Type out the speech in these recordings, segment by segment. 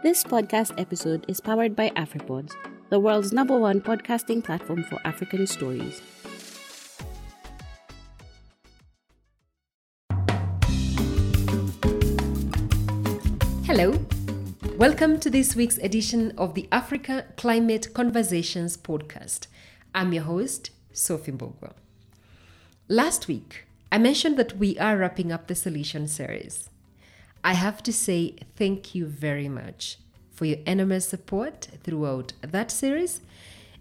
This podcast episode is powered by AfriPods, the world's number one podcasting platform for African stories. Hello. Welcome to this week's edition of the Africa Climate Conversations podcast. I'm your host, Sophie Mbugua. Last week, I mentioned that we are wrapping up the solution series. I have to say thank you very much for your enormous support throughout that series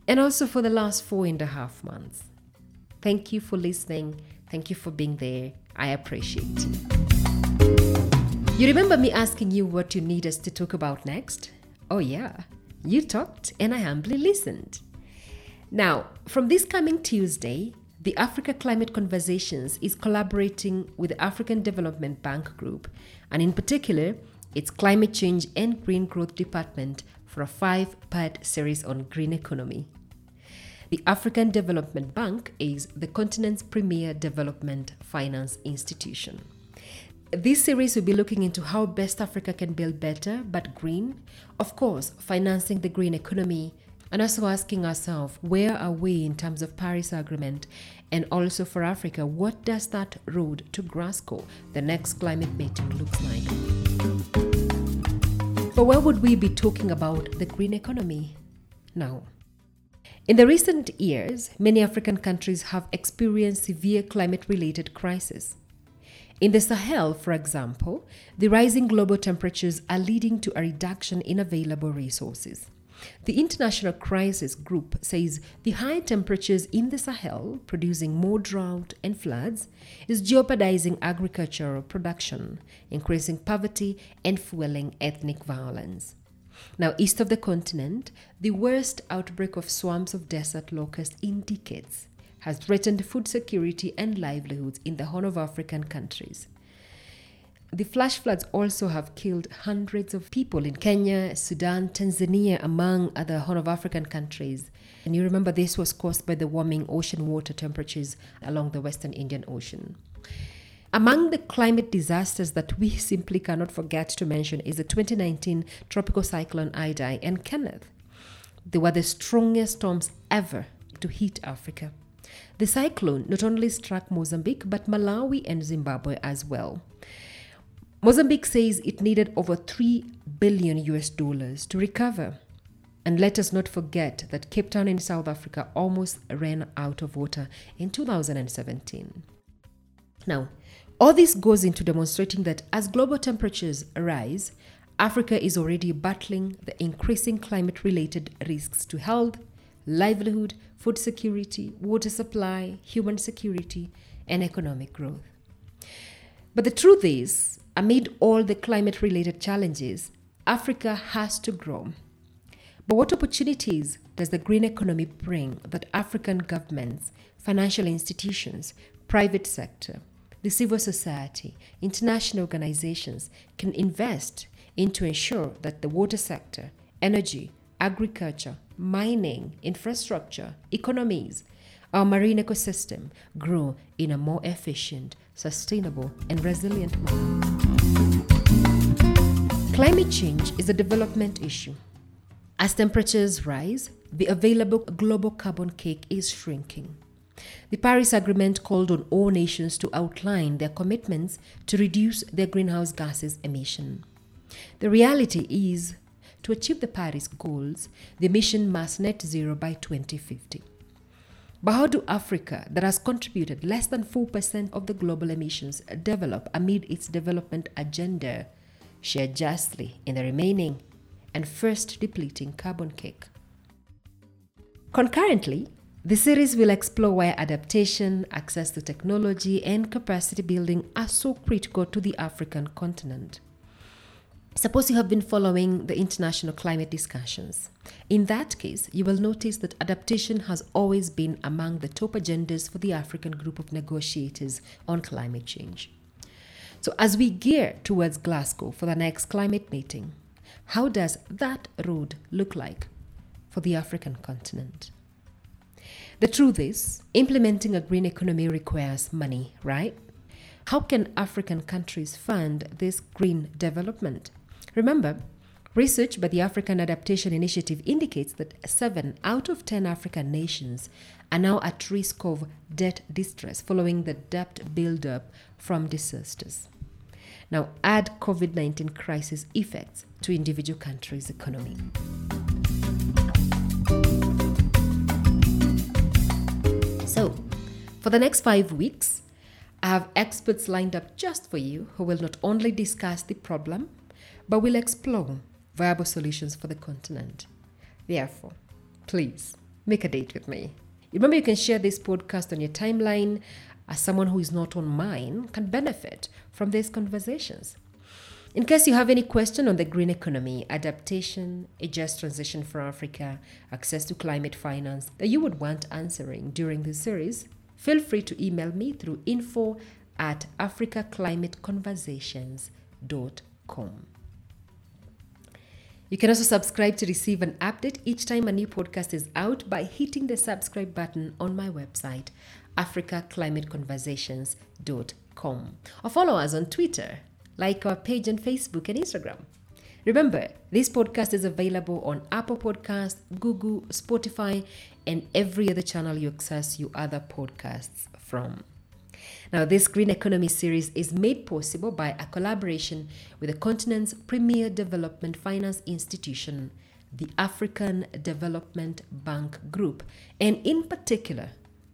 and also for the last four and a half months. Thank you for listening. Thank you for being there. I appreciate you. You remember me asking you what you need us to talk about next? Oh, yeah. You talked and I humbly listened. Now, from this coming Tuesday, the Africa Climate Conversations is collaborating with the African Development Bank Group, and in particular, its Climate Change and Green Growth Department for a five part series on green economy. The African Development Bank is the continent's premier development finance institution. This series will be looking into how best Africa can build better but green, of course, financing the green economy, and also asking ourselves where are we in terms of Paris Agreement, and also for Africa, what does that road to Glasgow, the next climate meeting, looks like? But where would we be talking about the green economy now? In the recent years, many African countries have experienced severe climate related crises. In the Sahel, for example, the rising global temperatures are leading to a reduction in available resources. The International Crisis Group says the high temperatures in the Sahel, producing more drought and floods, is jeopardizing agricultural production, increasing poverty, and fueling ethnic violence. Now, east of the continent, the worst outbreak of swarms of desert locusts in decades has threatened food security and livelihoods in the Horn of African countries. The flash floods also have killed hundreds of people in Kenya, Sudan, Tanzania, among other Horn of African countries. And you remember this was caused by the warming ocean water temperatures along the Western Indian Ocean. Among the climate disasters that we simply cannot forget to mention is the 2019 tropical cyclone Idai and Kenneth. They were the strongest storms ever to hit Africa. The cyclone not only struck Mozambique, but Malawi and Zimbabwe as well. Mozambique says it needed over 3 billion US dollars to recover. And let us not forget that Cape Town in South Africa almost ran out of water in 2017. Now, all this goes into demonstrating that as global temperatures rise, Africa is already battling the increasing climate related risks to health, livelihood, food security, water supply, human security, and economic growth. But the truth is, amid all the climate related challenges, Africa has to grow. But what opportunities does the green economy bring that African governments, financial institutions, private sector, the civil society, international organizations can invest in to ensure that the water sector, energy, agriculture, mining, infrastructure, economies, our marine ecosystem grow in a more efficient, sustainable, and resilient manner. Climate change is a development issue. As temperatures rise, the available global carbon cake is shrinking. The Paris Agreement called on all nations to outline their commitments to reduce their greenhouse gases emission. The reality is to achieve the Paris goals, the mission must net zero by 2050. But how do Africa, that has contributed less than 4% of the global emissions, develop amid its development agenda, share justly in the remaining and first depleting carbon cake? Concurrently, the series will explore why adaptation, access to technology, and capacity building are so critical to the African continent. Suppose you have been following the international climate discussions. In that case, you will notice that adaptation has always been among the top agendas for the African group of negotiators on climate change. So, as we gear towards Glasgow for the next climate meeting, how does that road look like for the African continent? The truth is, implementing a green economy requires money, right? How can African countries fund this green development? Remember, Research by the African Adaptation Initiative indicates that 7 out of 10 African nations are now at risk of debt distress following the debt buildup from disasters. Now, add COVID 19 crisis effects to individual countries' economy. So, for the next five weeks, I have experts lined up just for you who will not only discuss the problem, but we'll explore viable solutions for the continent. Therefore, please make a date with me. Remember, you can share this podcast on your timeline as someone who is not on mine can benefit from these conversations. In case you have any question on the green economy, adaptation, a just transition for Africa, access to climate finance that you would want answering during this series, feel free to email me through info at africaclimateconversations.com. You can also subscribe to receive an update each time a new podcast is out by hitting the subscribe button on my website, africaclimateconversations.com, or follow us on Twitter, like our page on Facebook and Instagram. Remember, this podcast is available on Apple Podcasts, Google, Spotify, and every other channel you access your other podcasts from. Now, this Green Economy series is made possible by a collaboration with the continent's premier development finance institution, the African Development Bank Group, and in particular,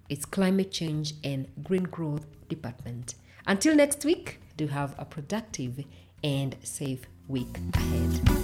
its Climate Change and Green Growth Department. Until next week, do have a productive and safe week ahead.